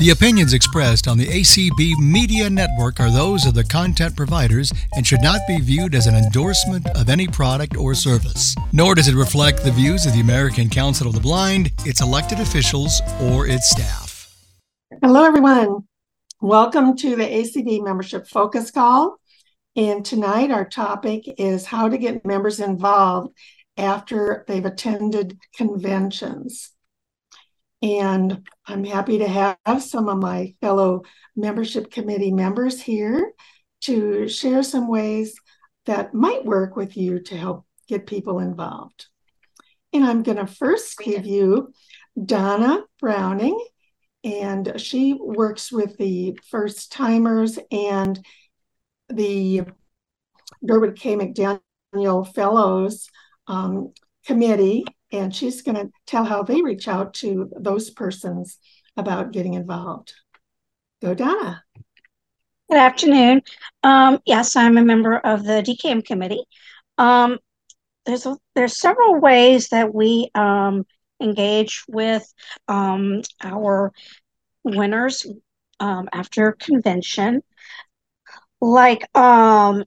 The opinions expressed on the ACB Media Network are those of the content providers and should not be viewed as an endorsement of any product or service. Nor does it reflect the views of the American Council of the Blind, its elected officials, or its staff. Hello, everyone. Welcome to the ACB Membership Focus Call. And tonight, our topic is how to get members involved after they've attended conventions. And I'm happy to have some of my fellow membership committee members here to share some ways that might work with you to help get people involved. And I'm going to first give you Donna Browning, and she works with the first timers and the Durward K. McDaniel Fellows um, Committee and she's going to tell how they reach out to those persons about getting involved. Go, Donna. Good afternoon. Um, yes, I'm a member of the DKM committee. Um, there's a, there's several ways that we um, engage with um, our winners um, after convention. Like um,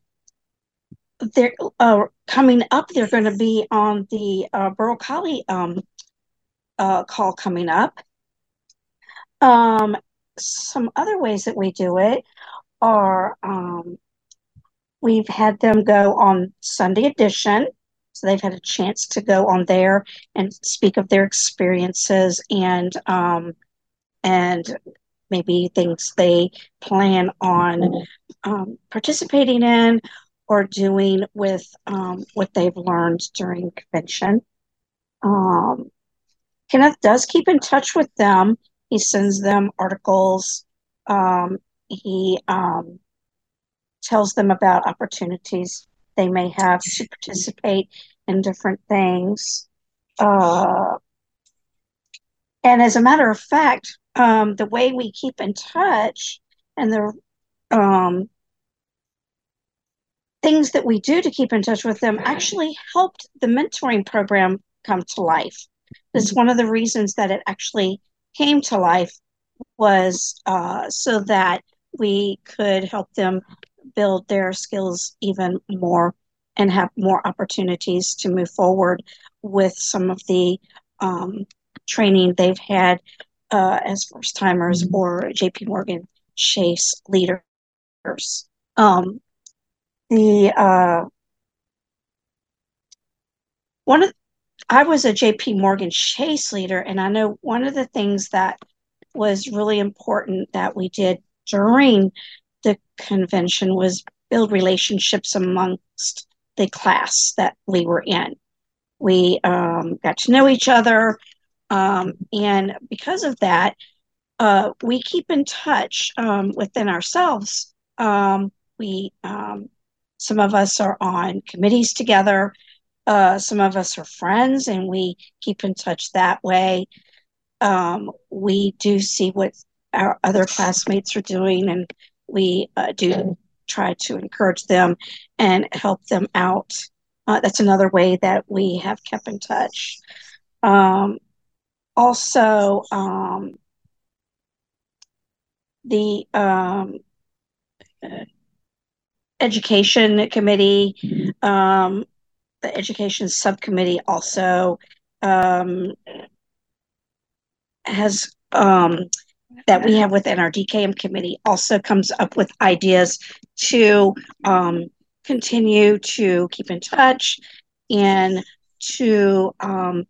they're uh, coming up. They're going to be on the uh, Borough Colley um, uh, call coming up. Um, some other ways that we do it are um, we've had them go on Sunday edition. So they've had a chance to go on there and speak of their experiences and um, and maybe things they plan on um, participating in or doing with um, what they've learned during convention. Um, Kenneth does keep in touch with them. He sends them articles. Um, he um, tells them about opportunities they may have to participate in different things. Uh, and as a matter of fact, um, the way we keep in touch and the um, things that we do to keep in touch with them actually helped the mentoring program come to life. That's mm-hmm. one of the reasons that it actually came to life was uh, so that we could help them build their skills even more and have more opportunities to move forward with some of the um, training they've had uh, as first timers mm-hmm. or JP Morgan Chase leaders. Um, the uh, one of I was a JP Morgan Chase leader, and I know one of the things that was really important that we did during the convention was build relationships amongst the class that we were in. We um, got to know each other, um, and because of that, uh, we keep in touch um, within ourselves. Um, we um, some of us are on committees together. Uh, some of us are friends and we keep in touch that way. Um, we do see what our other classmates are doing and we uh, do try to encourage them and help them out. Uh, that's another way that we have kept in touch. Um, also, um, the um, education committee, um, the education subcommittee also um, has um, that we have within our DKM committee also comes up with ideas to um, continue to keep in touch and to um,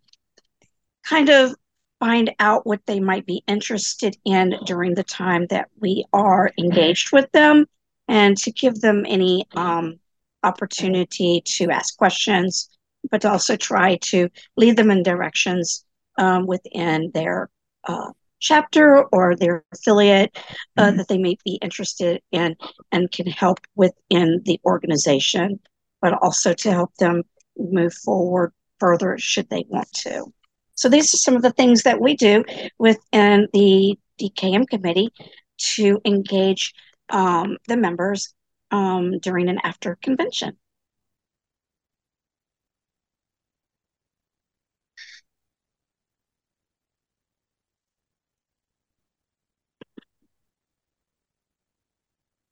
kind of find out what they might be interested in during the time that we are engaged with them and to give them any um, opportunity to ask questions, but to also try to lead them in directions um, within their uh, chapter or their affiliate uh, mm-hmm. that they may be interested in and can help within the organization, but also to help them move forward further should they want to. So these are some of the things that we do within the DKM committee to engage um, the members um, during and after convention.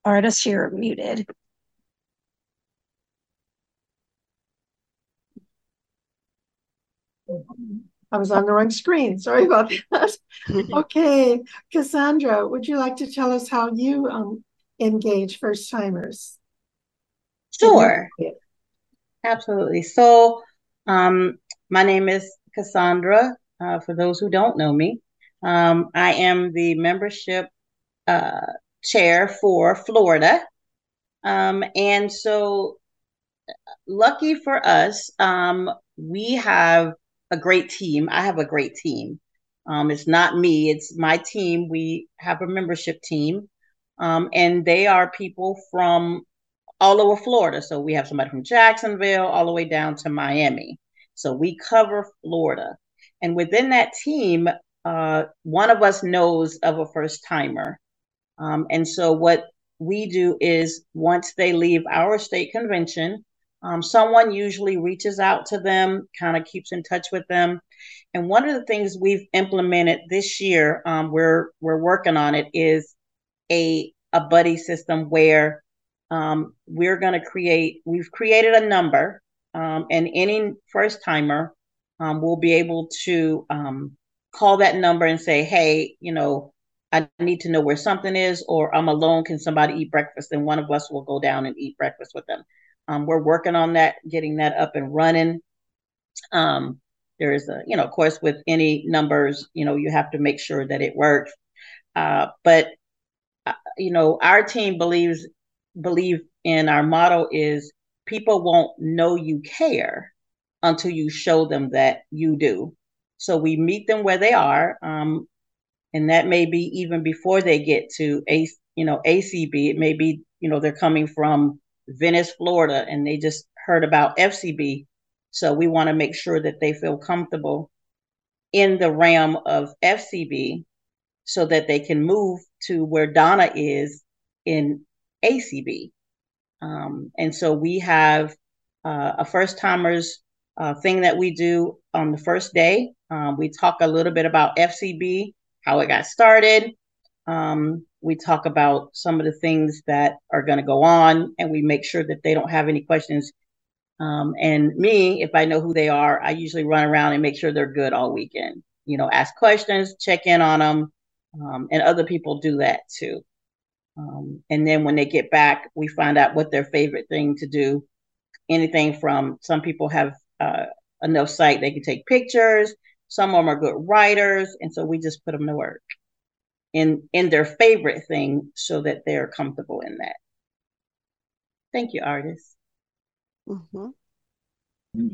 Ardis, you're muted. I was on the wrong screen. Sorry about that. okay, Cassandra, would you like to tell us how you um, engage first timers? Sure. Absolutely. So, um, my name is Cassandra. Uh, for those who don't know me, um, I am the membership uh, chair for Florida. Um, and so, lucky for us, um, we have a great team. I have a great team. Um, it's not me, it's my team. We have a membership team, um, and they are people from all over Florida. So we have somebody from Jacksonville all the way down to Miami. So we cover Florida. And within that team, uh, one of us knows of a first timer. Um, and so what we do is once they leave our state convention, um, someone usually reaches out to them, kind of keeps in touch with them. And one of the things we've implemented this year, um, we're we're working on it, is a a buddy system where um, we're going to create. We've created a number, um, and any first timer um, will be able to um, call that number and say, "Hey, you know, I need to know where something is, or I'm alone. Can somebody eat breakfast?" And one of us will go down and eat breakfast with them. Um, we're working on that, getting that up and running. Um, there is a, you know, of course, with any numbers, you know, you have to make sure that it works. Uh, but you know, our team believes believe in our motto is people won't know you care until you show them that you do. So we meet them where they are, um, and that may be even before they get to a, you know, ACB. It may be, you know, they're coming from Venice, Florida, and they just heard about FCB. So we want to make sure that they feel comfortable in the realm of FCB so that they can move to where Donna is in ACB. Um, and so we have uh, a first timers uh, thing that we do on the first day. Um, we talk a little bit about FCB, how it got started, um, we talk about some of the things that are going to go on, and we make sure that they don't have any questions. Um, and me, if I know who they are, I usually run around and make sure they're good all weekend. You know, ask questions, check in on them, um, and other people do that too. Um, and then when they get back, we find out what their favorite thing to do. Anything from some people have uh, enough sight they can take pictures. Some of them are good writers, and so we just put them to work in in their favorite thing so that they're comfortable in that. Thank you, Ardis. Mm-hmm.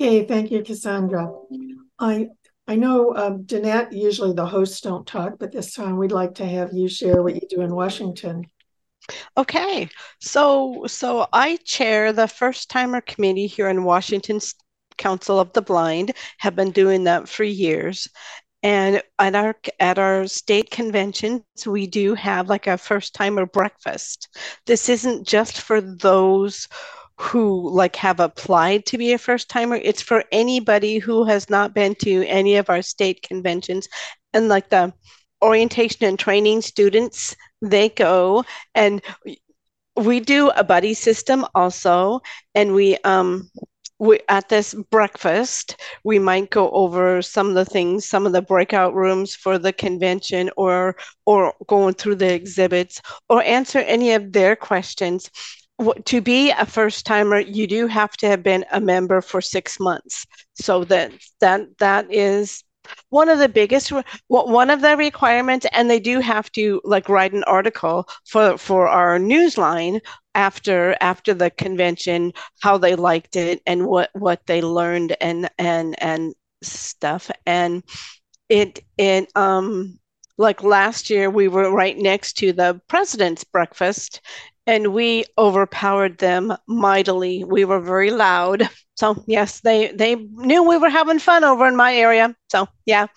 Okay, thank you, Cassandra. I I know um, Jeanette. Usually the hosts don't talk, but this time we'd like to have you share what you do in Washington. Okay, so so I chair the first timer committee here in Washington Council of the Blind. Have been doing that for years, and at our at our state conventions, we do have like a first timer breakfast. This isn't just for those who like have applied to be a first timer. It's for anybody who has not been to any of our state conventions and like the orientation and training students, they go and we do a buddy system also and we um we, at this breakfast, we might go over some of the things, some of the breakout rooms for the convention, or or going through the exhibits, or answer any of their questions. To be a first timer, you do have to have been a member for six months. So that that that is one of the biggest one of the requirements and they do have to like write an article for for our newsline after after the convention how they liked it and what what they learned and and and stuff and it it um like last year we were right next to the president's breakfast and we overpowered them mightily we were very loud so yes, they they knew we were having fun over in my area. So yeah,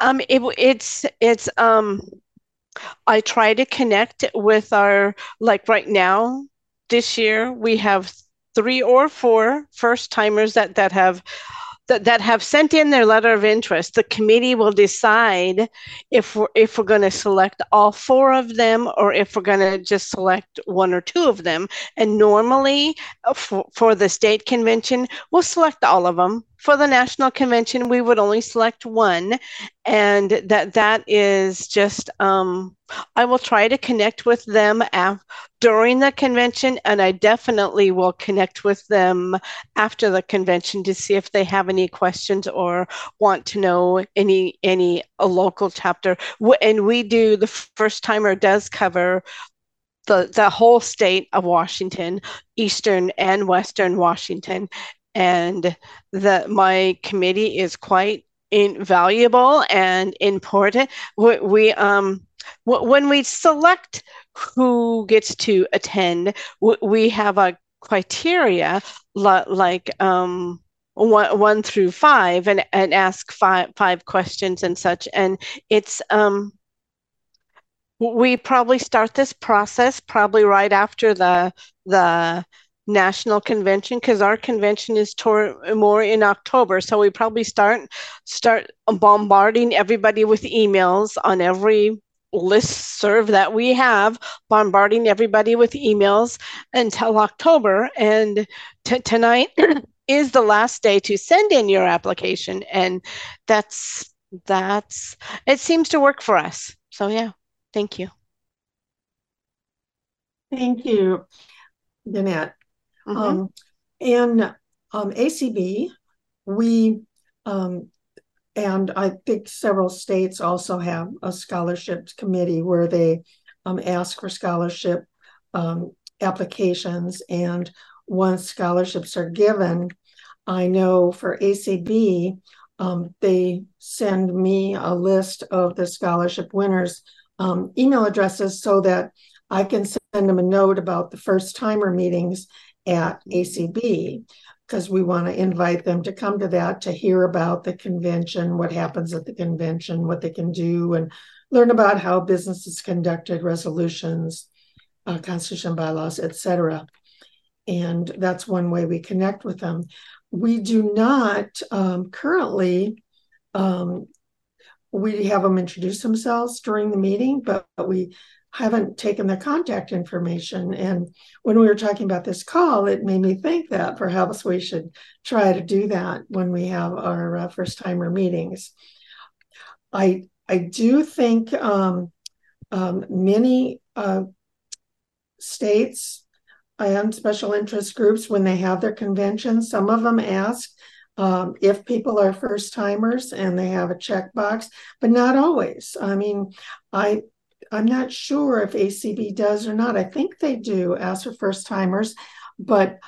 um, it, it's it's um, I try to connect with our like right now. This year we have three or four first timers that that have that, that have sent in their letter of interest, the committee will decide if we're, if we're going to select all four of them or if we're going to just select one or two of them. And normally uh, for, for the state convention, we'll select all of them for the national convention we would only select one and that that is just um, i will try to connect with them af- during the convention and i definitely will connect with them after the convention to see if they have any questions or want to know any any a local chapter. And we do the first timer does cover the, the whole state of Washington, Eastern and Western Washington and that my committee is quite invaluable and important. We, we um when we select who gets to attend, we have a criteria like um one, one through five and, and ask five five questions and such and it's um we probably start this process probably right after the the national convention because our convention is tor- more in October. So we probably start start bombarding everybody with emails on every list serve that we have, bombarding everybody with emails until October. And t- tonight is the last day to send in your application, and that's that's it seems to work for us. So yeah, thank you. Thank you, Danette. Mm-hmm. Um, and um, ACB, we, um, and I think several states also have a scholarships committee where they um, ask for scholarship um, applications. And once scholarships are given, I know for ACB, um, they send me a list of the scholarship winners' um, email addresses so that I can send them a note about the first timer meetings at ACB because we want to invite them to come to that to hear about the convention, what happens at the convention, what they can do, and learn about how business is conducted, resolutions, uh, constitution bylaws, etc. And that's one way we connect with them. We do not um, currently. Um, we have them introduce themselves during the meeting, but, but we haven't taken the contact information. And when we were talking about this call, it made me think that perhaps we should try to do that when we have our uh, first timer meetings. I I do think um, um, many uh, states and special interest groups, when they have their conventions, some of them ask um, if people are first timers and they have a checkbox, but not always. I mean, I I'm not sure if ACB does or not. I think they do ask for first timers, but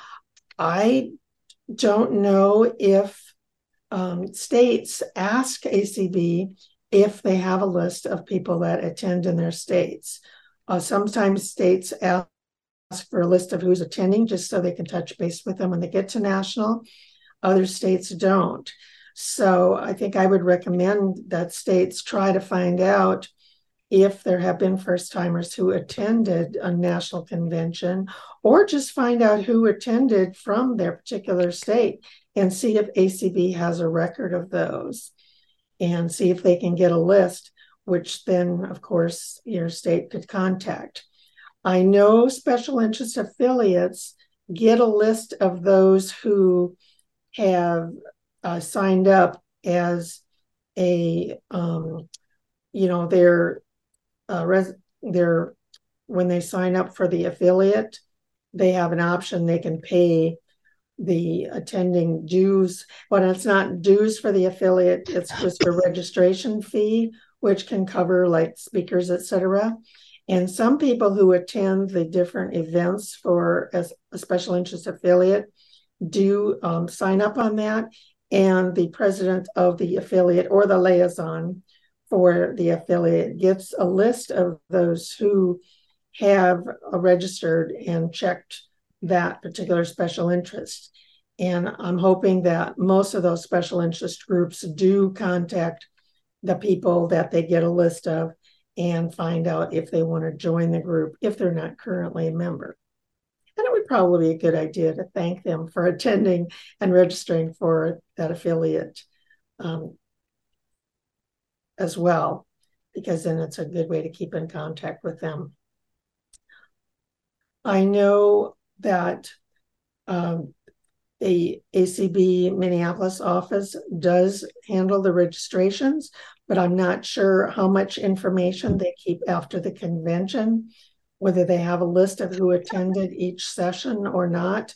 I don't know if um, states ask ACB if they have a list of people that attend in their states. Uh, sometimes states ask for a list of who's attending just so they can touch base with them when they get to national. Other states don't. So I think I would recommend that states try to find out if there have been first timers who attended a national convention, or just find out who attended from their particular state and see if ACB has a record of those and see if they can get a list, which then, of course, your state could contact. I know special interest affiliates get a list of those who have uh, signed up as a um, you know they're uh, res- they're when they sign up for the affiliate, they have an option they can pay the attending dues, but it's not dues for the affiliate. It's just a registration fee, which can cover like speakers, etc. And some people who attend the different events for a, a special interest affiliate do um, sign up on that. And the president of the affiliate or the liaison for the affiliate gets a list of those who have registered and checked that particular special interest. And I'm hoping that most of those special interest groups do contact the people that they get a list of and find out if they want to join the group if they're not currently a member. And it would probably be a good idea to thank them for attending and registering for that affiliate um, as well, because then it's a good way to keep in contact with them. I know that um, the ACB Minneapolis office does handle the registrations, but I'm not sure how much information they keep after the convention, whether they have a list of who attended each session or not.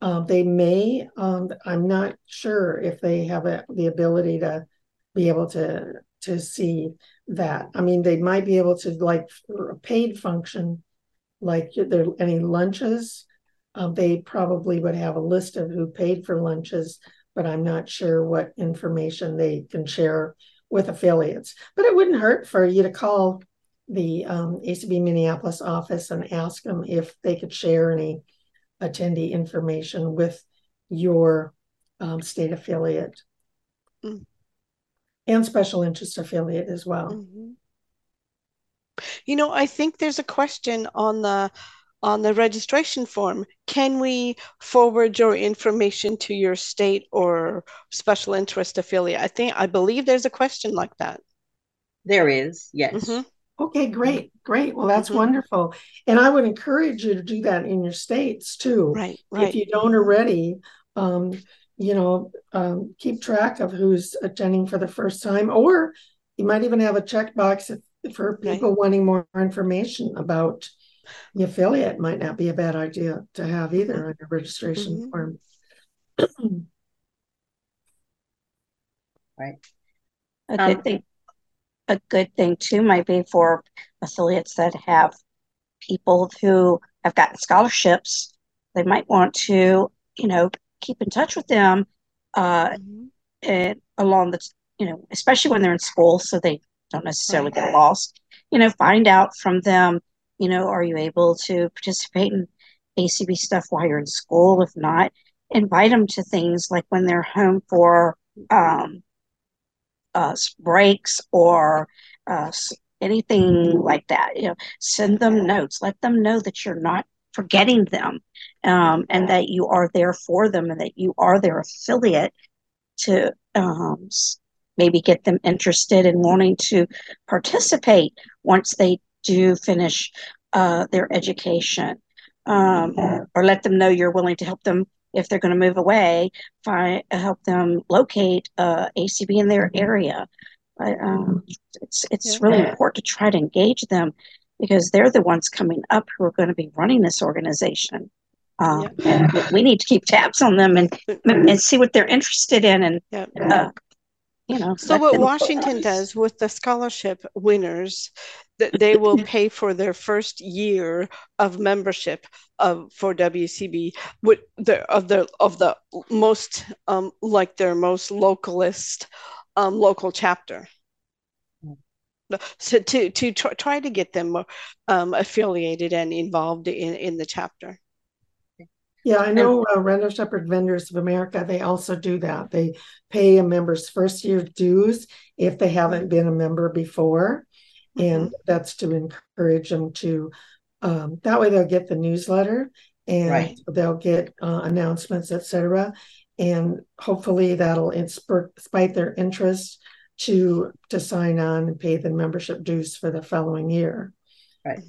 Um, they may, um, I'm not sure if they have a, the ability to be able to to see that. I mean, they might be able to like for a paid function, like there any lunches um, they probably would have a list of who paid for lunches, but I'm not sure what information they can share with affiliates. But it wouldn't hurt for you to call the um, ACB Minneapolis office and ask them if they could share any attendee information with your um, state affiliate mm. And special interest affiliate as well. Mm-hmm. You know, I think there's a question on the on the registration form, can we forward your information to your state or special interest affiliate? I think, I believe there's a question like that. There is, yes. Mm-hmm. Okay, great, great. Well, that's mm-hmm. wonderful. And I would encourage you to do that in your states too. Right, right. If you don't already, um, you know, um, keep track of who's attending for the first time, or you might even have a checkbox for people right. wanting more information about the affiliate might not be a bad idea to have either on your registration mm-hmm. form. right. A good um, thing. A good thing too might be for affiliates that have people who have gotten scholarships. They might want to, you know, keep in touch with them uh, mm-hmm. and along the, you know, especially when they're in school, so they don't necessarily right. get lost. You know, find out from them you know, are you able to participate in ACB stuff while you're in school? If not, invite them to things like when they're home for um, uh, breaks or uh, anything like that. You know, send them notes. Let them know that you're not forgetting them um, and that you are there for them and that you are their affiliate to um, maybe get them interested in wanting to participate once they do finish uh, their education, um, or let them know you're willing to help them if they're going to move away. Find help them locate uh, ACB in their area. But um, it's it's really important to try to engage them because they're the ones coming up who are going to be running this organization. Uh, yeah. and we need to keep tabs on them and and see what they're interested in and yeah. uh, you know. So what Washington does with the scholarship winners, that they will pay for their first year of membership of for WCB with the of the of the most um, like their most localist um, local chapter. So to to try, try to get them um, affiliated and involved in in the chapter. Yeah, I know uh, Randolph-Sheppard Vendors of America, they also do that. They pay a member's first year dues if they haven't been a member before. And mm-hmm. that's to encourage them to, um, that way they'll get the newsletter and right. they'll get uh, announcements, etc. And hopefully that'll inspire their interest to to sign on and pay the membership dues for the following year. Right.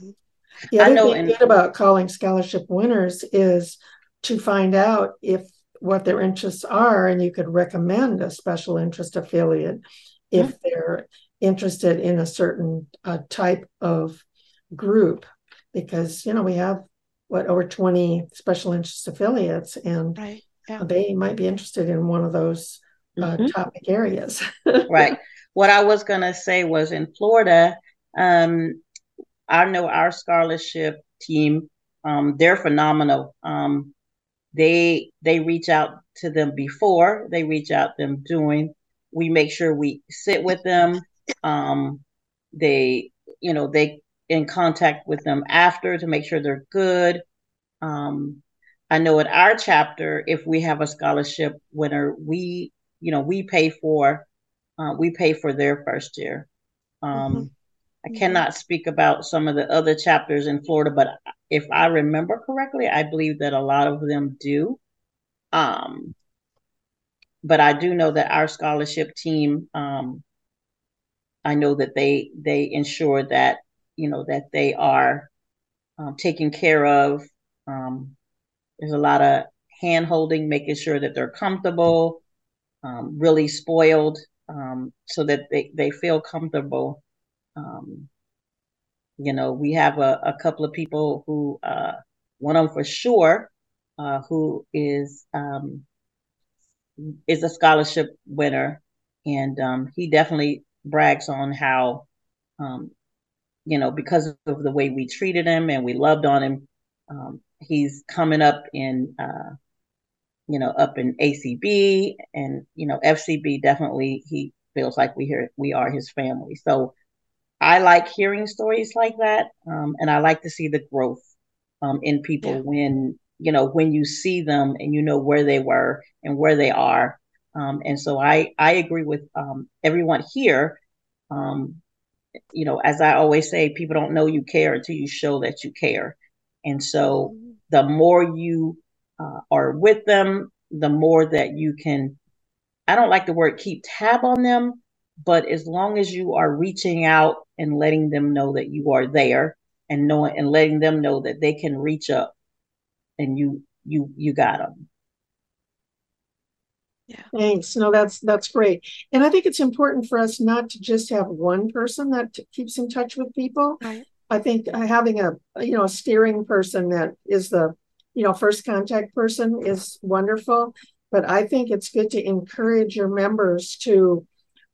The other thing in- good about calling scholarship winners is to find out if what their interests are, and you could recommend a special interest affiliate if mm-hmm. they're interested in a certain uh, type of group, because you know we have what over 20 special interest affiliates and right. yeah. they might be interested in one of those uh, mm-hmm. topic areas. Right. What i was going to say was in florida um, i know our scholarship team um, they're phenomenal. Um, they they reach out to them before they reach out them doing we make sure we sit with them um they you know they in contact with them after to make sure they're good. Um i know at our chapter if we have a scholarship winner we you know we pay for uh, we pay for their first year um mm-hmm. I cannot speak about some of the other chapters in Florida, but if I remember correctly, I believe that a lot of them do. Um, but I do know that our scholarship team, um, I know that they they ensure that you know that they are um, taken care of. Um, there's a lot of hand holding, making sure that they're comfortable, um, really spoiled, um, so that they, they feel comfortable. Um, you know, we have a, a couple of people who, uh, one of them for sure, uh, who is um, is a scholarship winner, and um, he definitely brags on how, um, you know, because of the way we treated him and we loved on him, um, he's coming up in, uh, you know, up in ACB and you know FCB. Definitely, he feels like we hear we are his family. So I like hearing stories like that, um, and I like to see the growth um, in people yeah. when you know when you see them and you know where they were and where they are. Um, and so I I agree with um, everyone here. Um, you know, as I always say, people don't know you care until you show that you care. And so the more you uh, are with them, the more that you can. I don't like the word keep tab on them, but as long as you are reaching out and letting them know that you are there and knowing and letting them know that they can reach up and you you you got them yeah thanks no that's that's great and i think it's important for us not to just have one person that keeps in touch with people right. i think having a you know a steering person that is the you know first contact person is wonderful but i think it's good to encourage your members to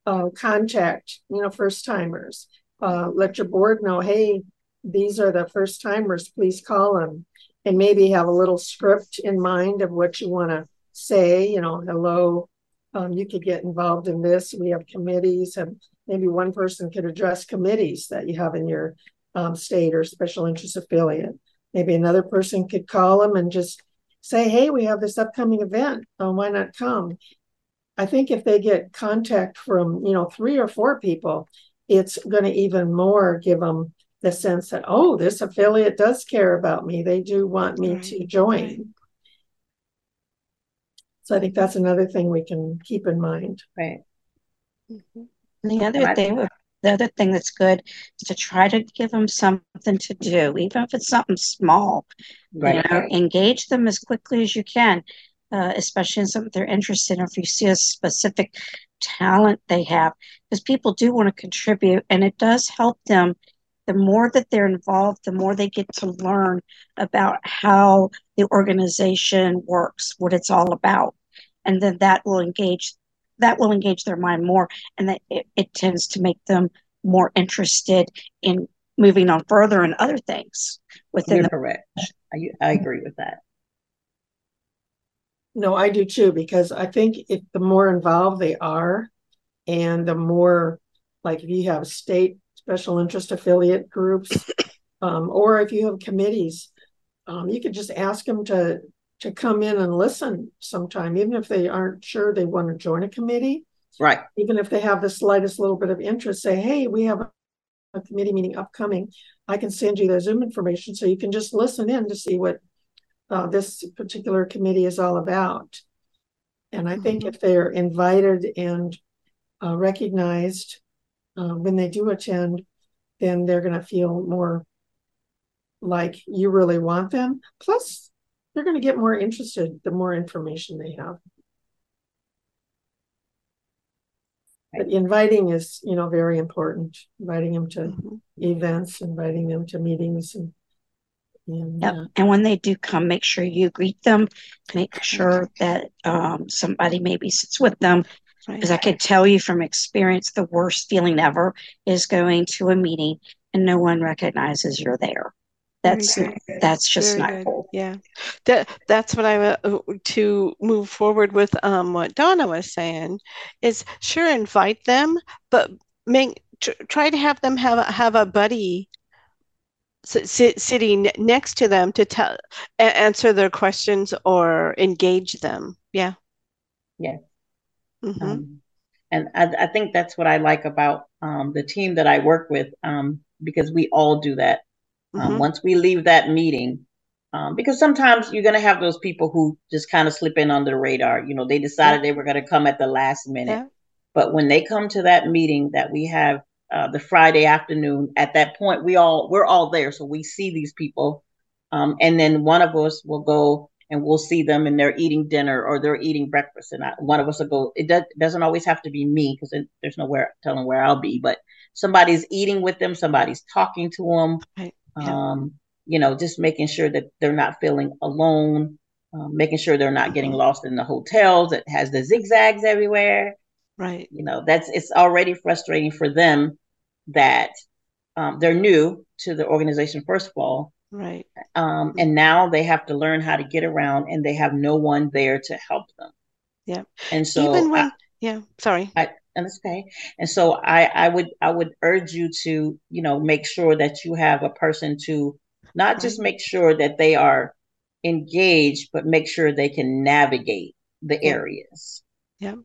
uh, contact you know first timers. Uh, let your board know hey these are the first timers please call them and maybe have a little script in mind of what you want to say you know hello um, you could get involved in this we have committees and maybe one person could address committees that you have in your um, state or special interest affiliate maybe another person could call them and just say hey we have this upcoming event uh, why not come i think if they get contact from you know three or four people it's going to even more give them the sense that oh this affiliate does care about me they do want me right. to join right. so i think that's another thing we can keep in mind right mm-hmm. the other thing the other thing that's good is to try to give them something to do even if it's something small right. you know engage them as quickly as you can uh, especially in something they're interested in if you see a specific talent they have because people do want to contribute and it does help them the more that they're involved, the more they get to learn about how the organization works, what it's all about. And then that will engage that will engage their mind more and that it, it tends to make them more interested in moving on further and other things within You're the correct. I, I agree with that. No, I do too, because I think if the more involved they are and the more like if you have state special interest affiliate groups, um, or if you have committees, um, you could just ask them to to come in and listen sometime, even if they aren't sure they want to join a committee. Right. Even if they have the slightest little bit of interest, say, "Hey, we have a committee meeting upcoming. I can send you the Zoom information so you can just listen in to see what uh, this particular committee is all about." And I think mm-hmm. if they're invited and uh, recognized uh, when they do attend, then they're going to feel more like you really want them. Plus, they're going to get more interested the more information they have. But inviting is, you know, very important. Inviting them to mm-hmm. events, inviting them to meetings, and and, yep. Uh, and when they do come, make sure you greet them. Make sure that um, somebody maybe sits with them because right. I could tell you from experience, the worst feeling ever is going to a meeting and no one recognizes you're there. That's that's just Very not good. cool. Yeah, that that's what I uh, to move forward with. Um, what Donna was saying is sure invite them, but make tr- try to have them have have a buddy sit, sitting next to them to tell answer their questions or engage them. Yeah. Yeah. Mm-hmm. Um, and I, I think that's what I like about um, the team that I work with um, because we all do that. Um, Mhm. Once we leave that meeting, um, because sometimes you're going to have those people who just kind of slip in under the radar. You know, they decided they were going to come at the last minute. Yeah. But when they come to that meeting that we have uh, the Friday afternoon, at that point we all we're all there, so we see these people, um, and then one of us will go and we'll see them and they're eating dinner or they're eating breakfast, and I, one of us will go. It does, doesn't always have to be me because there's nowhere telling where I'll be, but somebody's eating with them, somebody's talking to them. Right. Um, you know, just making sure that they're not feeling alone, um, making sure they're not getting lost in the hotels that has the zigzags everywhere Right. you know that's it's already frustrating for them that um, they're new to the organization first of all Right. um, and now they have to learn how to get around and they have no one there to help them Yeah. and so Even when, I- yeah, sorry. And that's okay and so i i would i would urge you to you know make sure that you have a person to not just mm-hmm. make sure that they are engaged but make sure they can navigate the areas. Yeah.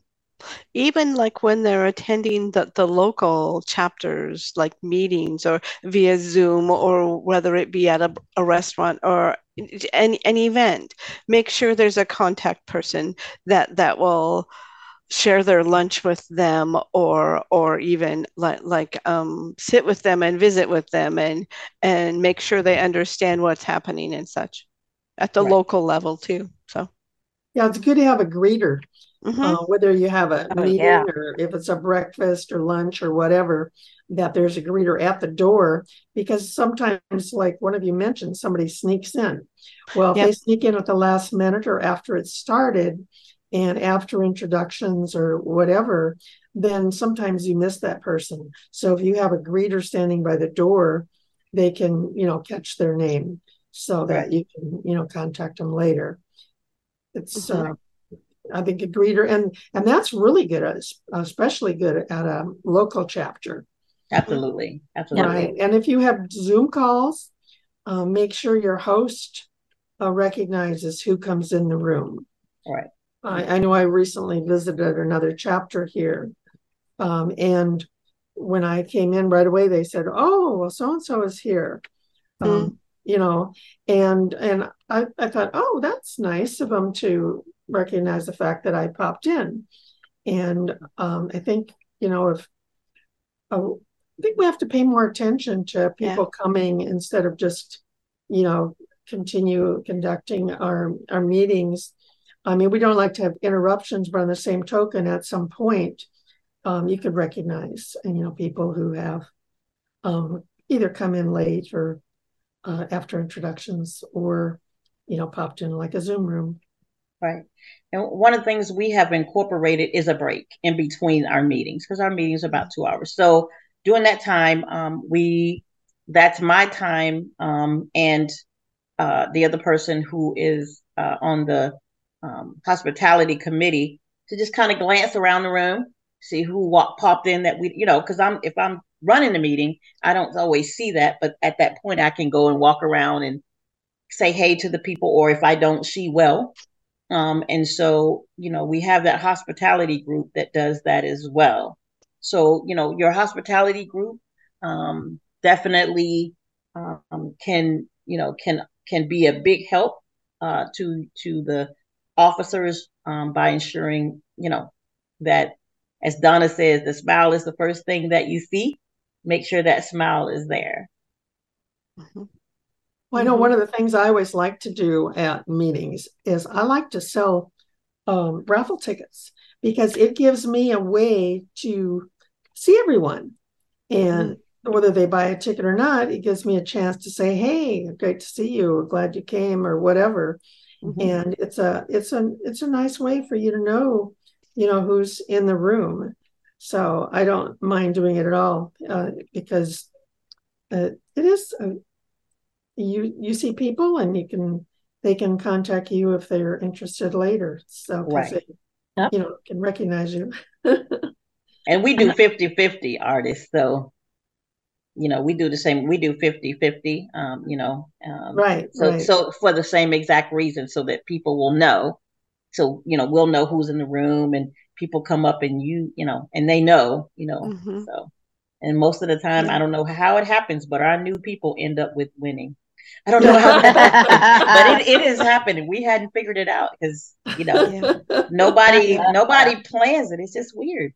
even like when they're attending the, the local chapters like meetings or via zoom or whether it be at a, a restaurant or any, any event make sure there's a contact person that that will share their lunch with them or or even like like um, sit with them and visit with them and and make sure they understand what's happening and such at the Right. local level too so Yeah, it's good to have a greeter, mhm. uh, whether you have a Oh, meeting yeah. or if it's a breakfast or lunch or whatever, that there's a greeter at the door. Because sometimes, like one of you mentioned, somebody sneaks in. Well, if Yep. they sneak in at the last minute or after it started and after introductions or whatever, then sometimes you miss that person. So if you have a greeter standing by the door, they can, you know, catch their name so that you can, you know, contact them later. It's, Mhm. uh, I think a greeter, and and that's really good, at- especially good at a local chapter, absolutely absolutely right? And if you have Zoom calls, um, make sure your host uh, recognizes who comes in the room. Right. I, I know I recently visited another chapter here, um, and when I came in right away, they said, "Oh, well, so and so is here." Um, You know, and and I, I thought, oh, that's nice of them to recognize the fact that I popped in, and um, I think you know if oh, I think we have to pay more attention to people coming instead of just you know continue conducting our our meetings. I mean, we don't like to have interruptions, but on the same token, at some point, um, you could recognize, and you know, people who have um, either come in late or uh, after introductions, or you know, popped in like a Zoom room. Right. And one of the things we have incorporated is a break in between our meetings because our meetings are about two hours. So during that time, um, we that's my time um, and uh, the other person who is uh, on the um, hospitality committee to just kind of glance around the room, see who walked popped in that we, you know, because I'm if I'm running the meeting, I don't always see that, but at that point I can go and walk around and say hey to the people, or if I don't, she will. Um, and so, you know, we have that hospitality group that does that as well. So, you know, your hospitality group um, definitely um, can, you know, can can be a big help uh, to to the officers um, by ensuring, you know, that as Donna says, the smile is the first thing that you see. Make sure that smile is there. Mhm. Well, I know one of the things I always like to do at meetings is I like to sell um, raffle tickets because it gives me a way to see everyone. And whether they buy a ticket or not, it gives me a chance to say, "Hey, great to see you. Or glad you came," or whatever. Mhm. And it's a it's a it's a nice way for you to know, you know, who's in the room. So I don't mind doing it at all uh, because uh, it is a, you you see people and you can they can contact you if they're interested later So Right. they Yep. you know can recognize you And we do 50 50 Ardis. So, you know, we do the same, we do 50 50, um, you know. Um, right so, right so for the same exact reason, so that people will know. So, you know, we'll know who's in the room and people come up and you, you know, and they know, you know. Mm-hmm. So, and most of the time, I don't know how it happens, but our new people end up with winning. I don't know how that happens, but it, it is happening. We hadn't figured it out because you know yeah. nobody nobody plans it. It's just weird.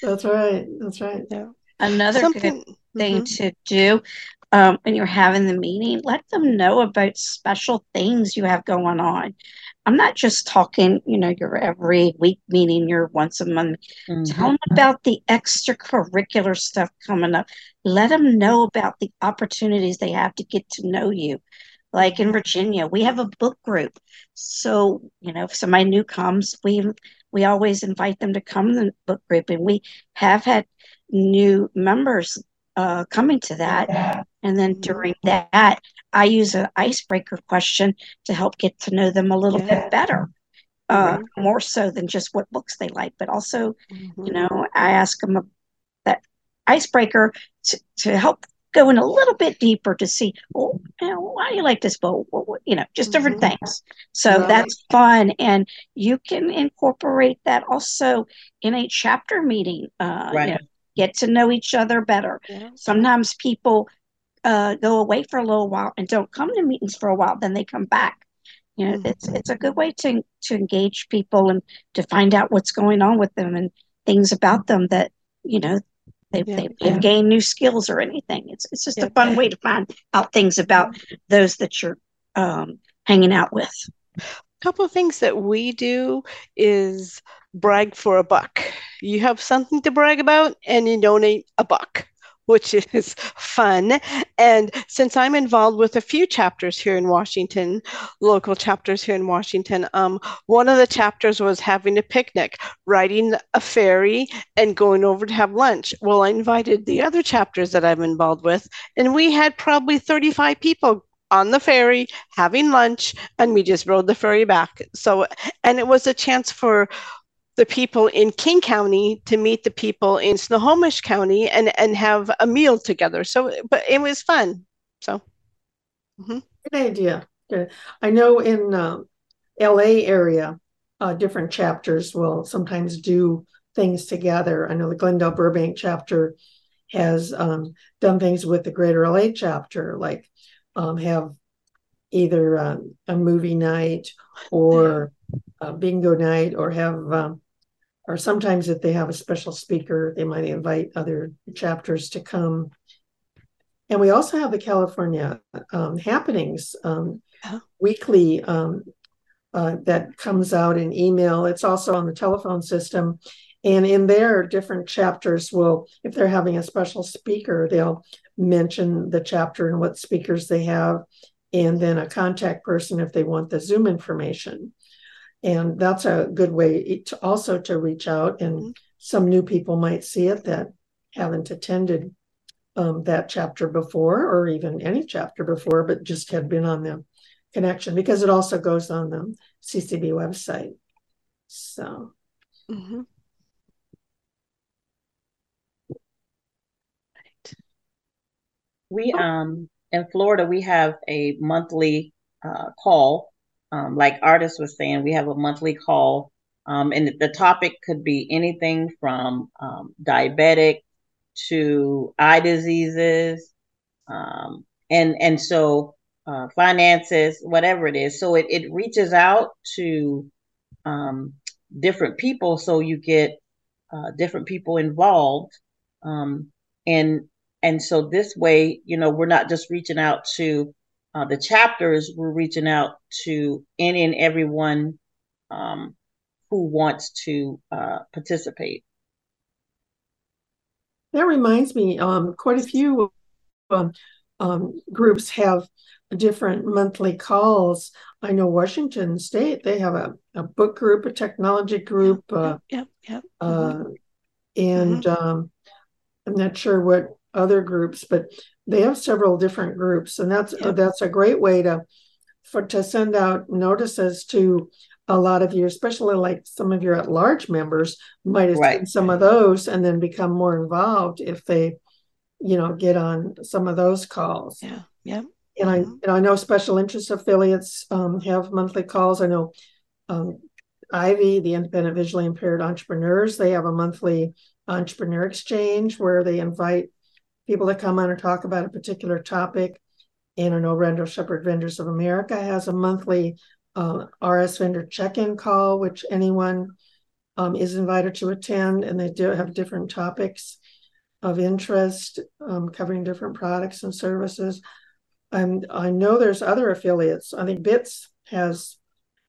That's right. That's right. Yeah. Another Something, good thing mm-hmm. to do um, when you're having the meeting, let them know about special things you have going on. I'm not just talking, you know, your every week meeting, your once a month. Mm-hmm. Tell them about the extracurricular stuff coming up. Let them know about the opportunities they have to get to know you. Like in Virginia, we have a book group. So, you know, if somebody new comes, we we always invite them to come to the book group. And we have had new members uh, coming to that. And then during that, I use an icebreaker question to help get to know them a little yeah. bit better. Uh, mm-hmm. More so than just what books they like, but also, mm-hmm. you know, I ask them a, that icebreaker to, to help go in a little bit deeper to see, well, you know, why do you like this book? Well, you know, just different mm-hmm. things. So right. that's fun. And you can incorporate that also in a chapter meeting. Uh, right. You know, get to know each other better. Yeah. Sometimes people uh, go away for a little while and don't come to meetings for a while, then they come back. You know, mm-hmm. it's it's a good way to to engage people and to find out what's going on with them and things about them that you know they've, yeah. they've, they've gained new skills or anything. It's it's just yeah. a fun way to find out things about those that you're um, hanging out with. Couple of things that we do is brag for a buck. You have something to brag about and you donate a buck which is fun. And since I'm involved with a few chapters here in Washington, local chapters here in Washington, um, one of the chapters was having a picnic, riding a ferry, and going over to have lunch. Well, I invited the other chapters that I'm involved with, and we had probably 35 people on the ferry having lunch and we just rode the ferry back so and it was a chance for the people in King County to meet the people in Snohomish County and and have a meal together. So, but it was fun. So, mm-hmm. good idea. Good. I know in uh, L.A. area, uh, different chapters will sometimes do things together. I know the Glendale Burbank chapter has um, done things with the Greater LA chapter, like um, have either uh, a movie night or a bingo night, or have um, or sometimes if they have a special speaker, they might invite other chapters to come. And we also have the California um, happenings um, oh. weekly um, uh, that comes out in email. It's also on the telephone system. And in there, different chapters will, if they're having a special speaker, they'll mention the chapter and what speakers they have, and then a contact person if they want the Zoom information and that's a good way to also to reach out and mm-hmm. some new people might see it that haven't attended um, that chapter before or even any chapter before but just had been on the connection because it also goes on the ccb website so mm-hmm. We um in florida we have a monthly uh, call. Um, like Ardis was saying, we have a monthly call, um, and the topic could be anything from um, diabetic to eye diseases, um, and and so uh, finances, whatever it is. So it it reaches out to um, different people, so you get uh, different people involved, um, and and so this way, you know, we're not just reaching out to uh, the chapters we're reaching out to any and everyone um, who wants to uh, participate. That reminds me, um, quite a few um, um, groups have different monthly calls. I know Washington State, they have a, a book group, a technology group. Uh, yep, yep. Uh, mm-hmm. And mm-hmm. Um, I'm not sure what other groups, but they have several different groups, and that's yeah. that's a great way to for to send out notices to a lot of you, especially like some of your at large members might attend right. some of those and then become more involved if they, you know, get on some of those calls. Yeah, yeah. And I, mm-hmm. and I know special interest affiliates um, have monthly calls. I know um, Ivy, the Independent Visually Impaired Entrepreneurs, they have a monthly entrepreneur exchange where they invite people that come on and talk about a particular topic. And I know Randolph-Sheppard Vendors of America has a monthly uh, RS vendor check-in call, which anyone um, is invited to attend, and they do have different topics of interest, um, covering different products and services. And I know there's other affiliates. I think BITS has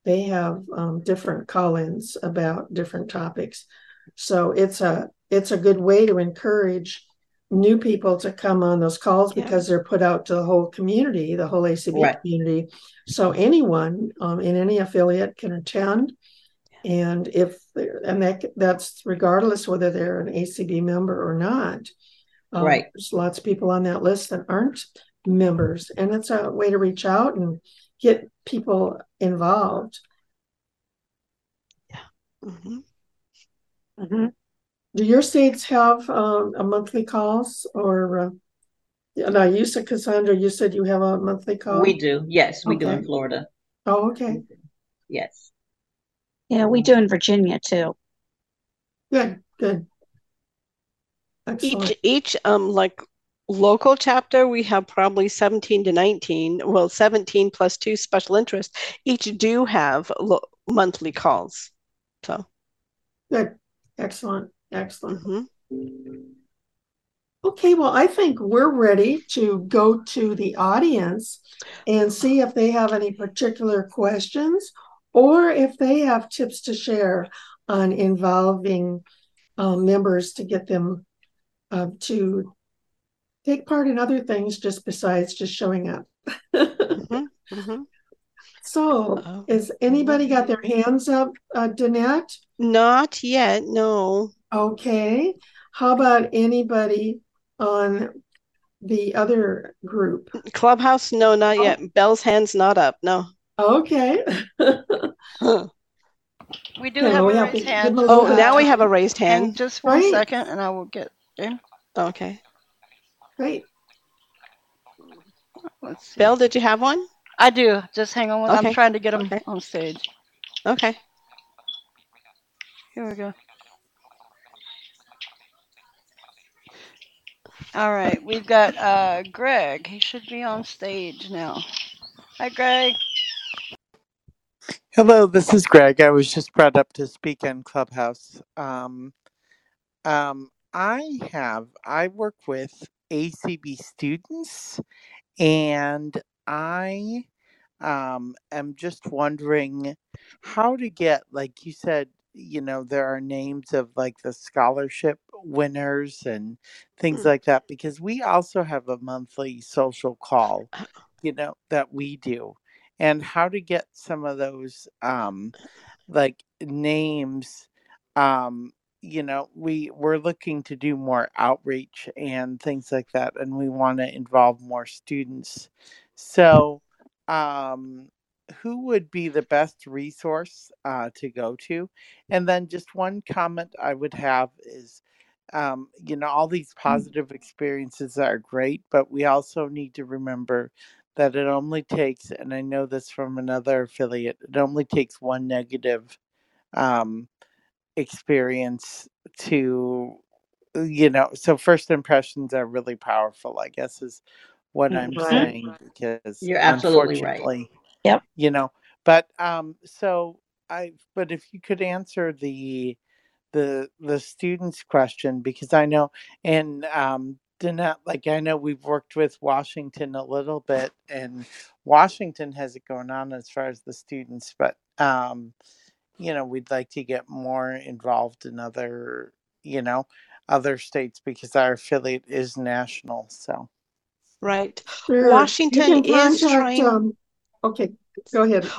they have um, different call-ins about different topics. So it's a it's a good way to encourage new people to come on those calls yeah. because they're put out to the whole community, the whole ACB right. community. So anyone um, in any affiliate can attend, and if and that that's regardless whether they're an ACB member or not. Um, right. There's lots of people on that list that aren't members, and it's a way to reach out and get people involved. Yeah. Mm-hmm. Mm-hmm. Do your states have uh, a monthly calls or? Uh, no, you said Cassandra. You said you have a monthly call. We do. Yes, we okay. do in Florida. Oh, okay. Yes. Yeah, we do in Virginia too. Good. Good. Excellent. Each each um like local chapter we have probably 17 to 19 well 17 plus two special interests each do have lo- monthly calls so good excellent excellent mm-hmm. okay well i think we're ready to go to the audience and see if they have any particular questions or if they have tips to share on involving um, members to get them uh, to take part in other things just besides just showing up. mm-hmm, mm-hmm. So, is anybody got their hands up, uh, Danette? Not yet, no. Okay. How about anybody on the other group? Clubhouse? No, not oh. yet. Bell's hands not up. No. Okay. We do okay, have a raised hand. Oh, now we have a raised hand. And just one right. second, and I will get in. Okay. Great. Let's see. Bill, did you have one? I do. Just hang on. Okay. I'm trying to get them okay. on stage. Okay. Here we go. All right, we've got uh, Greg. He should be on stage now. Hi, Greg. Hello, this is Greg. I was just brought up to speak in Clubhouse. Um, um, I have, I work with ACB students, and I um, am just wondering how to get, like you said, you know, there are names of like the scholarship winners and things mm. like that, because we also have a monthly social call, you know, that we do. And how to get some of those um, like names um, you know we we're looking to do more outreach and things like that and we want to involve more students so um who would be the best resource uh, to go to and then just one comment i would have is um, you know all these mm. positive experiences are great but we also need to remember that it only takes and i know this from another affiliate it only takes one negative um, experience to you know so first impressions are really powerful i guess is what i'm mm-hmm. saying because you're absolutely right yep you know but um so i but if you could answer the the the students question because i know and um Danette, like I know we've worked with Washington a little bit, and Washington has it going on as far as the students, but um, you know, we'd like to get more involved in other, you know, other states because our affiliate is national. So, right. Sure. Washington is trying. Um, okay, go ahead.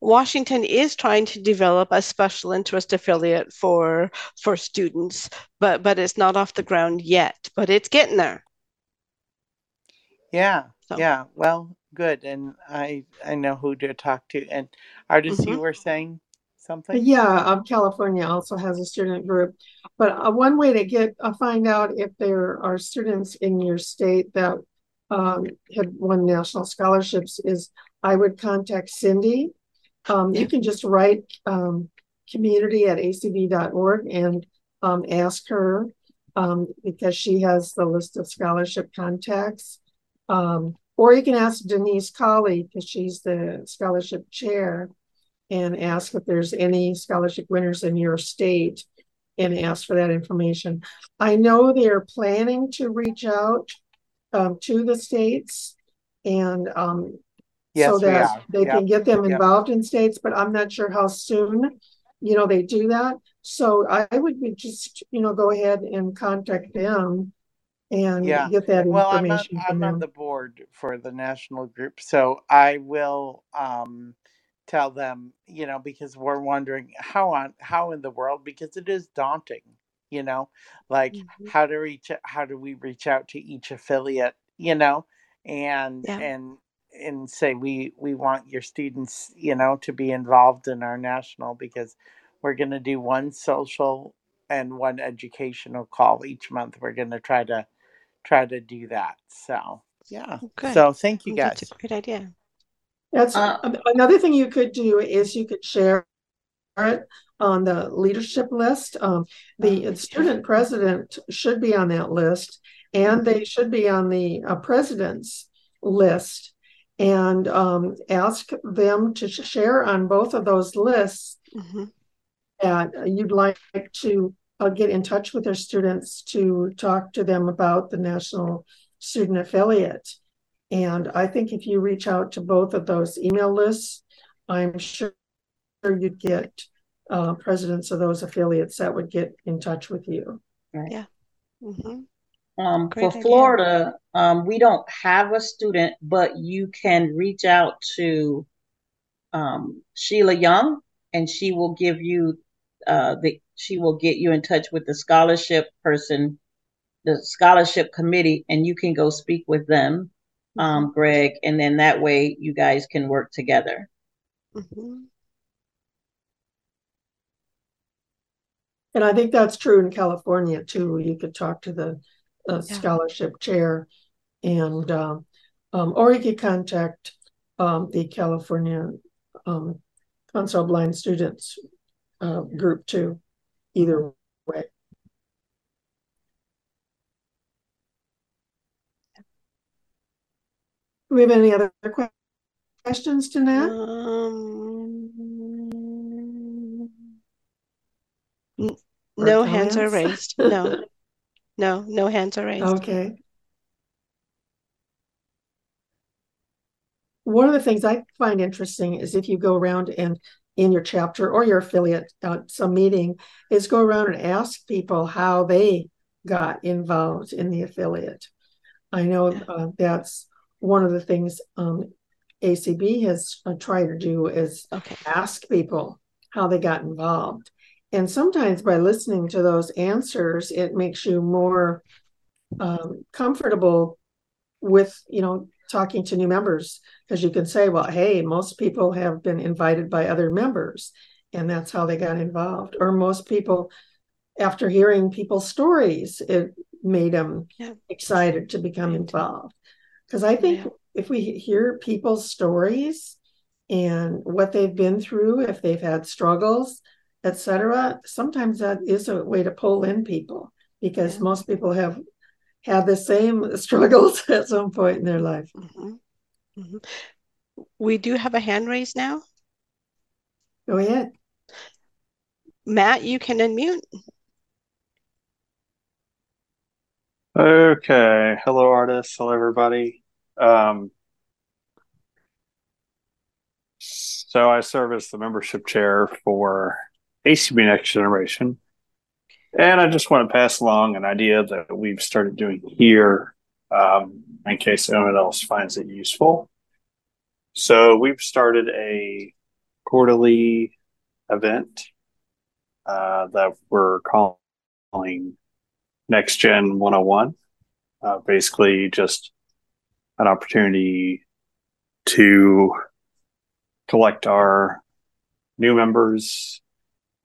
Washington is trying to develop a special interest affiliate for for students, but but it's not off the ground yet. But it's getting there. Yeah, so. yeah. Well, good, and I I know who to talk to. And Ardis, mm-hmm. you were saying something? Yeah, um, California also has a student group. But uh, one way to get uh, find out if there are students in your state that um, had won national scholarships is I would contact Cindy. Um, you can just write um, community at acb.org and um, ask her um, because she has the list of scholarship contacts. Um, or you can ask Denise Colley because she's the scholarship chair and ask if there's any scholarship winners in your state and ask for that information. I know they're planning to reach out um, to the states and um, Yes, so that they Yep, can get them yep. involved in states, but I'm not sure how soon, you know, they do that. So I would be just, you know, go ahead and contact them and Yeah. get that Well, I'm on, information from I'm on the board for the national group, so I will um tell them, you know, because we're wondering how on how in the world because it is daunting, you know, like Mhm. how to reach how do we reach out to each affiliate, you know, and Yeah. and and say we we want your students, you know, to be involved in our national because we're going to do one social and one educational call each month. We're going to try to try to do that. So yeah. Good. So thank you Oh, That's a guys. great idea. That's Uh, another thing you could do is you could share it on the leadership list. Um, the Oh, student president should be on that list, and they should be on the uh, president's list. And um, ask them to share on both of those lists hmm that you'd like to uh, get in touch with their students to talk to them about the National Student Affiliate. And I think if you reach out to both of those email lists, I'm sure you'd get uh, presidents of those affiliates that would get in touch with you. hmm Um, for idea. Florida, um, we don't have a student, but you can reach out to um, Sheila Young, and she will give you uh, the she will get you in touch with the scholarship person, the scholarship committee, and you can go speak with them, um, Greg, and then that way you guys can work together. hmm And I think that's true in California too. You could talk to the uh, Yeah. scholarship chair, and um, um, or you could contact um, the California um, Council of Blind Students uh, group too. Either way. Do we have any other que- questions to? Um, no hands are raised. No, no, no hands are raised. Okay. One of the things I find interesting is if you go around and in your chapter or your affiliate at some meeting, is go around and ask people how they got involved in the affiliate. I know uh, that's one of the things um, ACB has uh, tried to do is Okay. ask people how they got involved. And sometimes by listening to those answers, it makes you more um, comfortable with, you know, talking to new members because you can say, well, hey, most people have been invited by other members, and that's how they got involved. Or most people, after hearing people's stories, it made them Yeah. excited to become involved. Because I think Yeah. if we hear people's stories and what they've been through, if they've had struggles, etc., sometimes that is a way to pull in people because Yeah. most people have had the same struggles at some point in their life. hmm hmm We do have a hand raised now. Go ahead. Matt, you can unmute. Okay. Hello, Ardis. Hello, everybody. Um, so I serve as the membership chair for ACB Next Generation. And I just want to pass along an idea that we've started doing here um, in case anyone else finds it useful. So we've started a quarterly event uh, that we're calling Next Gen 101. Uh, basically, just an opportunity to collect our new members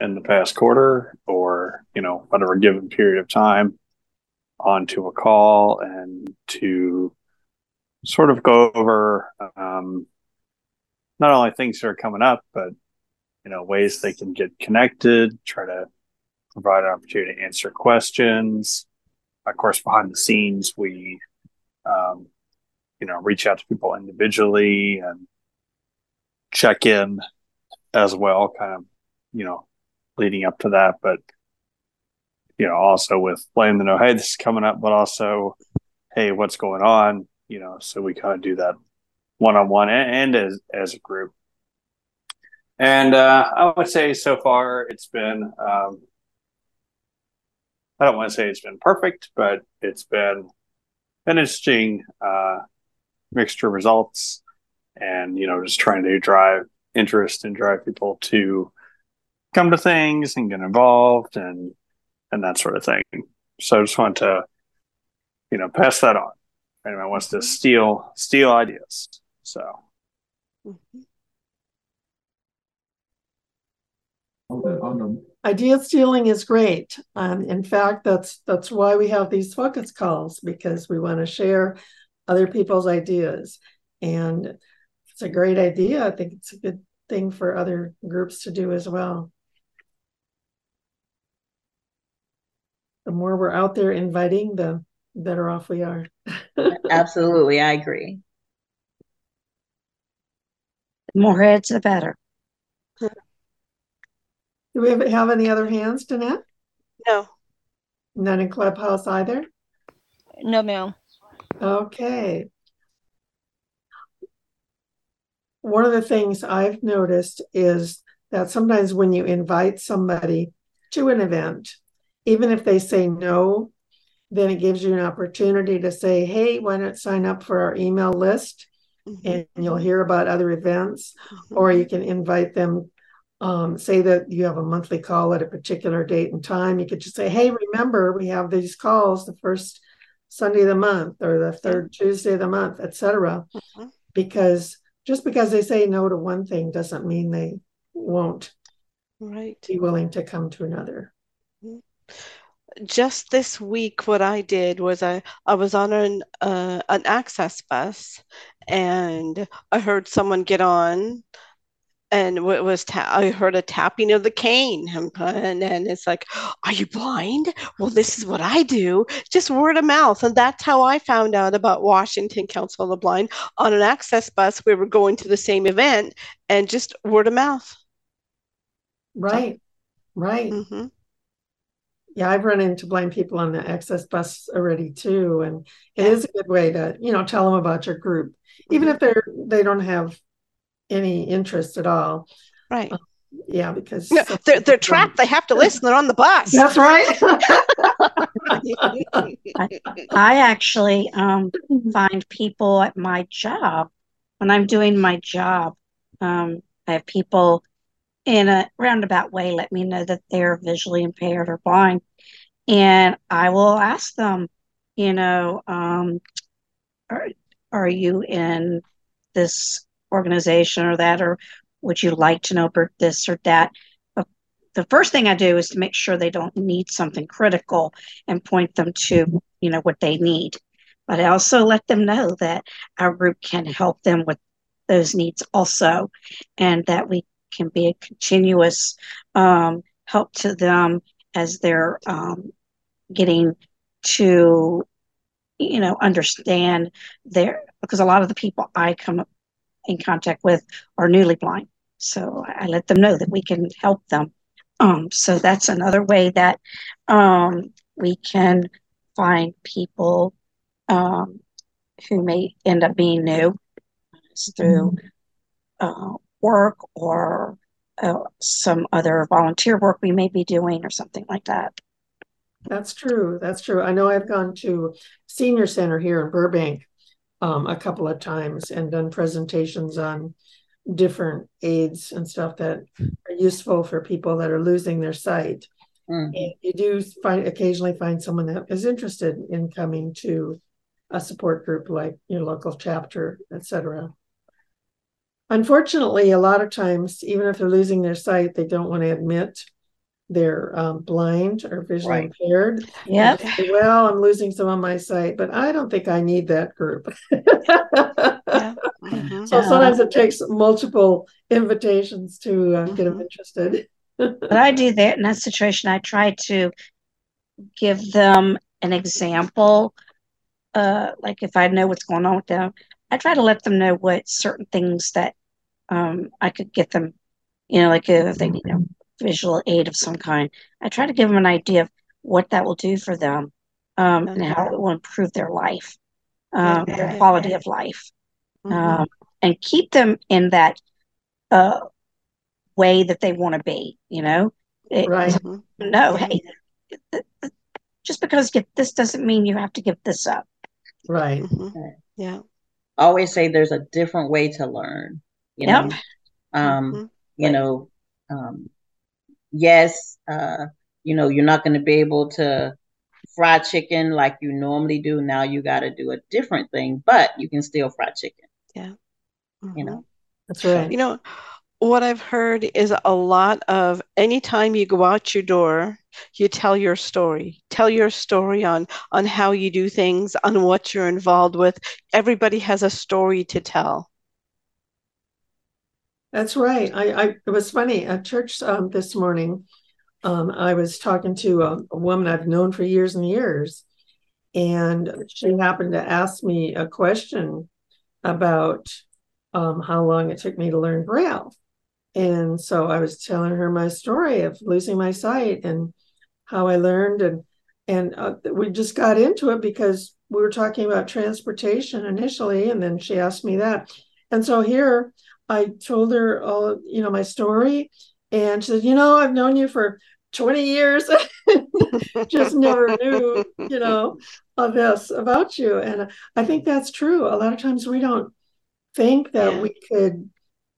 in the past quarter or, you know, whatever given period of time onto a call and to sort of go over um, not only things that are coming up, but you know, ways they can get connected, try to provide an opportunity to answer questions. Of course, behind the scenes, we, um, you know, reach out to people individually and check in as well, kind of, you know, leading up to that. But, you know, also with letting them know, hey, this is coming up, but also, hey, what's going on? You know, so we kind of do that one on one and as as a group. And uh, I would say so far it's been, um, I don't want to say it's been perfect, but it's been an interesting uh, mixture of results and, you know, just trying to drive interest and drive people to come to things and get involved and, and that sort of thing. So I just want to, you know, pass that on. Anyone wants to steal, steal ideas. So. Mm-hmm. Idea stealing is great. Um, in fact, that's that's why we have these focus calls because we want to share other people's ideas. And it's a great idea. I think it's a good thing for other groups to do as well. The more we're out there inviting, the better off we are. Absolutely, I agree. The more heads, the better. Do we have any other hands, Danette? No. None in Clubhouse either? No, ma'am. Okay. One of the things I've noticed is that sometimes when you invite somebody to an event, even if they say no, then it gives you an opportunity to say, hey, why not sign up for our email list? Mm-hmm. And you'll hear about other events, mm-hmm. or you can invite them um, say that you have a monthly call at a particular date and time. You could just say, hey, remember, we have these calls the first Sunday of the month or the third Tuesday of the month, etc. Mm-hmm. Because just because they say no to one thing doesn't mean they won't right. be willing to come to another. Just this week, what I did was I, I was on an uh, an access bus, and I heard someone get on and it was ta- I heard a tapping of the cane, and, and it's like, "Are you blind? Well, this is what I do." Just word of mouth, and that's how I found out about Washington Council of the Blind on an access bus. We were going to the same event, and just word of mouth. Right, right. Mm-hmm. Yeah, I've run into blind people on the access bus already too, and it is a good way to you know tell them about your group, even mm-hmm. if they're they don't have any interest at all. Right. Uh, yeah, because no, they're they're trapped. They have to listen. They're on the bus. That's right. I, I, actually um, find people at my job when I'm doing my job. Um, I have people in a roundabout way let me know that they're visually impaired or blind, and I will ask them, you know, um, are are you in this organization or that, or would you like to know about this or that? The first thing I do is to make sure they don't need something critical and point them to, you know, what they need. But I also let them know that our group can help them with those needs also, and that we can be a continuous um, help to them as they're um, getting to you know understand their because a lot of the people i come in contact with are newly blind. So I let them know that we can help them. Um, so that's another way that um, we can find people um, who may end up being new through uh, work or uh, some other volunteer work we may be doing or something like that. That's true. That's true. I know I've gone to senior center here in Burbank um, a couple of times and done presentations on different aids and stuff that are useful for people that are losing their sight. Mm. And you do find occasionally find someone that is interested in coming to a support group like your local chapter, etc. Unfortunately, a lot of times, even if they're losing their sight, they don't want to admit they're um, blind or visually right. impaired. Yeah. Well, I'm losing some of my sight, but I don't think I need that group. yeah. Mm-hmm. So sometimes it takes multiple invitations to uh, get them Mhm. interested. But I do that in that situation. I try to give them an example. Uh, like if I know what's going on with them, I try to let them know what certain things that um, I could get them, you know, like if they need a visual aid of some kind. I try to give them an idea of what that will do for them um, and how it will improve their life, um, their quality of life, Mhm. um, and keep them in that uh, way that they want to be, you know? It- Right. Mhm. no, hey, th- th- just because get this doesn't mean you have to give this up. Right. Mhm. Yeah. Always say there's a different way to learn. You Yep. know, um, Mhm. you know, um, yes, uh, you know, you're not going to be able to fry chicken like you normally do. Now you got to do a different thing, but you can still fry chicken. Yeah. You Mhm. know, That's right. You know, what I've heard is a lot of anytime you go out your door, you tell your story. Tell your story on on how you do things, on what you're involved with. Everybody has a story to tell. That's right. I, I it was funny at church um, this morning. Um, I was talking to a, a woman I've known for years and years, and she happened to ask me a question about um, how long it took me to learn Braille. And so I was telling her my story of losing my sight and how I learned, and and uh, we just got into it because we were talking about transportation initially, and then she asked me that, and so here I told her all you know my story, and she said, you know, I've known you for 20 years, just never knew, you know, of this about you, and I think that's true. A lot of times we don't think that Yeah. we could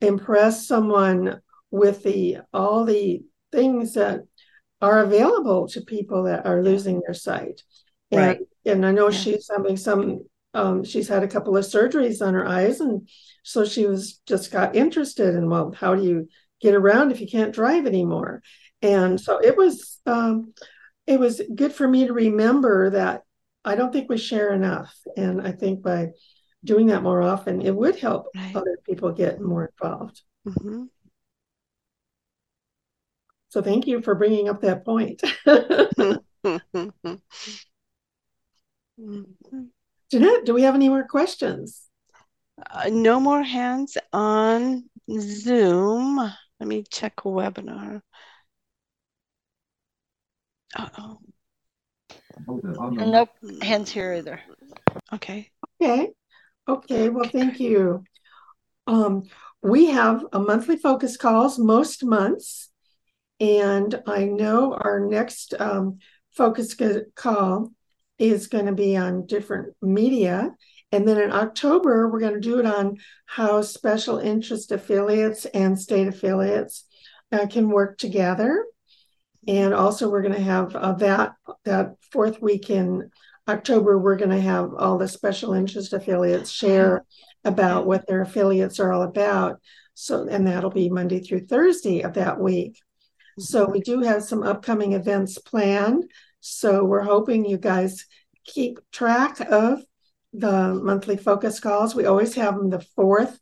impress someone with the all the things that are available to people that are losing their sight. And Right. and I know Yeah. she's having some um she's had a couple of surgeries on her eyes and so she was just got interested in well how do you get around if you can't drive anymore and so it was um it was good for me to remember that I don't think we share enough and I think by doing that more often it would help Right. other people get more involved Mhm. so thank you for bringing up that point Mhm. Jeanette do we have any more questions Uh, no more hands on Zoom. Let me check webinar. Uh-oh. And nope, hands here either. Okay. Okay. Okay. Well, thank you. Um, we have a monthly focus calls most months, and I know our next um, focus call is going to be on different media. And then in October, we're going to do it on how special interest affiliates and state affiliates uh, can work together. And also, we're going to have uh, that that fourth week in October. We're going to have all the special interest affiliates share about what their affiliates are all about. So, and that'll be Monday through Thursday of that week. So, we do have some upcoming events planned. So, we're hoping you guys keep track of the monthly focus calls. We always have them the fourth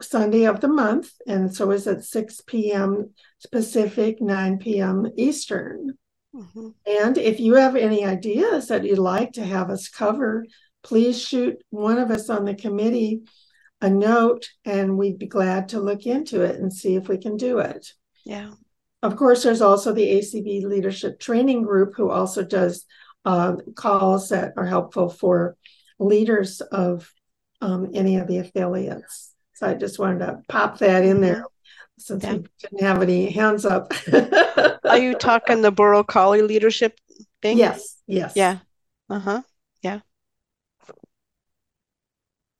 Sunday of the month, and so is at 6 p.m. Pacific, 9 p.m. Eastern. Mhm. And if you have any ideas that you'd like to have us cover, please shoot one of us on the committee a note, and we'd be glad to look into it and see if we can do it. Yeah. Of course, there's also the ACB Leadership Training Group, who also does uh, calls that are helpful for leaders of um, any of the affiliates. So I just wanted to pop that in there since Yeah. we didn't have any hands up. Are you talking the Berl Colley leadership thing? Yes, yes. Yeah. Uh-huh. Yeah.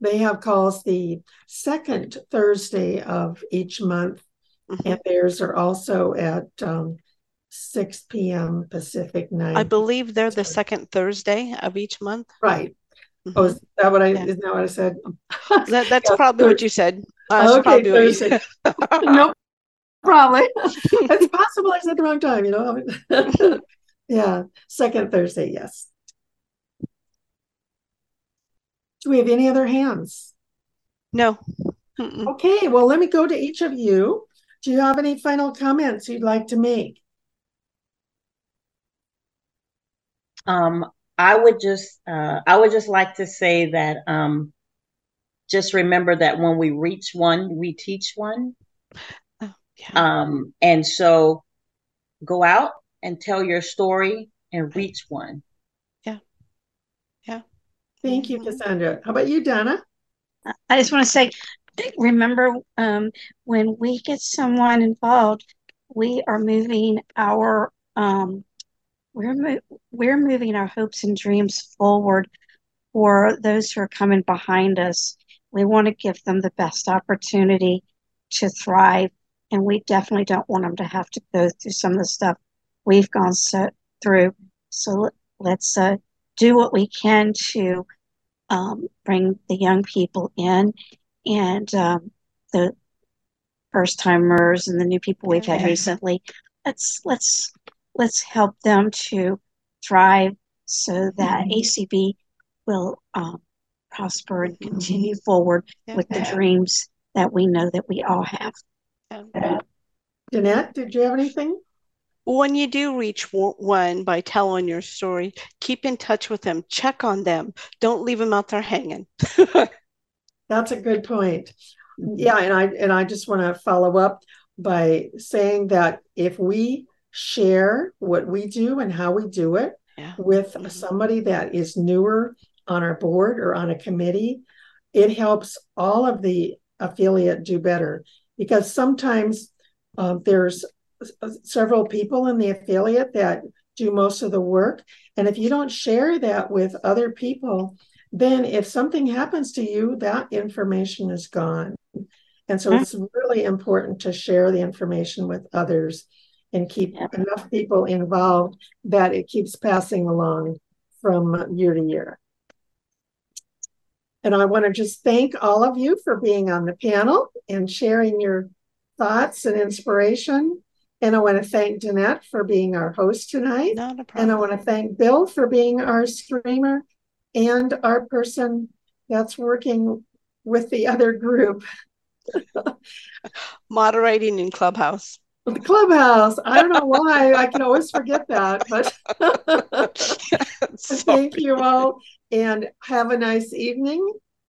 They have calls the second Thursday of each month, Mhm. and theirs are also at um, 6 p.m. Pacific night. I believe they're the second Thursday of each month. Right. Mhm. Oh, is that what I, Yeah. isn't that what I said? That, that's Yeah, probably what you said. That's Okay, probably what Thursday. said. no problem. it's possible I said the wrong time, you know? yeah, second Thursday, yes. Do we have any other hands? No. Mm-mm. Okay, well, let me go to each of you. Do you have any final comments you'd like to make? Um, I would just uh, I would just like to say that um, just remember that when we reach one, we teach one. Oh, yeah. Um, and so go out and tell your story and reach one. Yeah. Yeah. Thank you, Mhm. Cassandra. How about you, Donna? I just want to say, remember, um, when we get someone involved, we are moving our, um, we're mo- we're moving our hopes and dreams forward for those who are coming behind us. We want to give them the best opportunity to thrive, and we definitely don't want them to have to go through some of the stuff we've gone so through. So let- let's uh, do what we can to um, bring the young people in and um, the first timers and the new people we've had recently. Let's let's let's help them to thrive so that ACB will um, prosper and continue forward Yeah. with the dreams that we know that we all have. Yeah. Jeanette, did you have anything? When you do reach one by telling your story, keep in touch with them, check on them. Don't leave them out there hanging. That's a good point. Yeah, and I and I just want to follow up by saying that if we share what we do and how we do it Yeah. with Mhm. somebody that is newer on our board or on a committee, it helps all of the affiliate do better because sometimes um, there's s- several people in the affiliate that do most of the work. And if you don't share that with other people, then if something happens to you, that information is gone. And so it's really important to share the information with others and keep Yep. enough people involved that it keeps passing along from year to year. And I want to just thank all of you for being on the panel and sharing your thoughts and inspiration. And I want to thank Jeanette for being our host tonight. Not a problem. And I want to thank Bill for being our streamer and our person that's working with the other group, Moderating in Clubhouse. The clubhouse. I don't know why. I can always forget that, but thank you all and have a nice evening.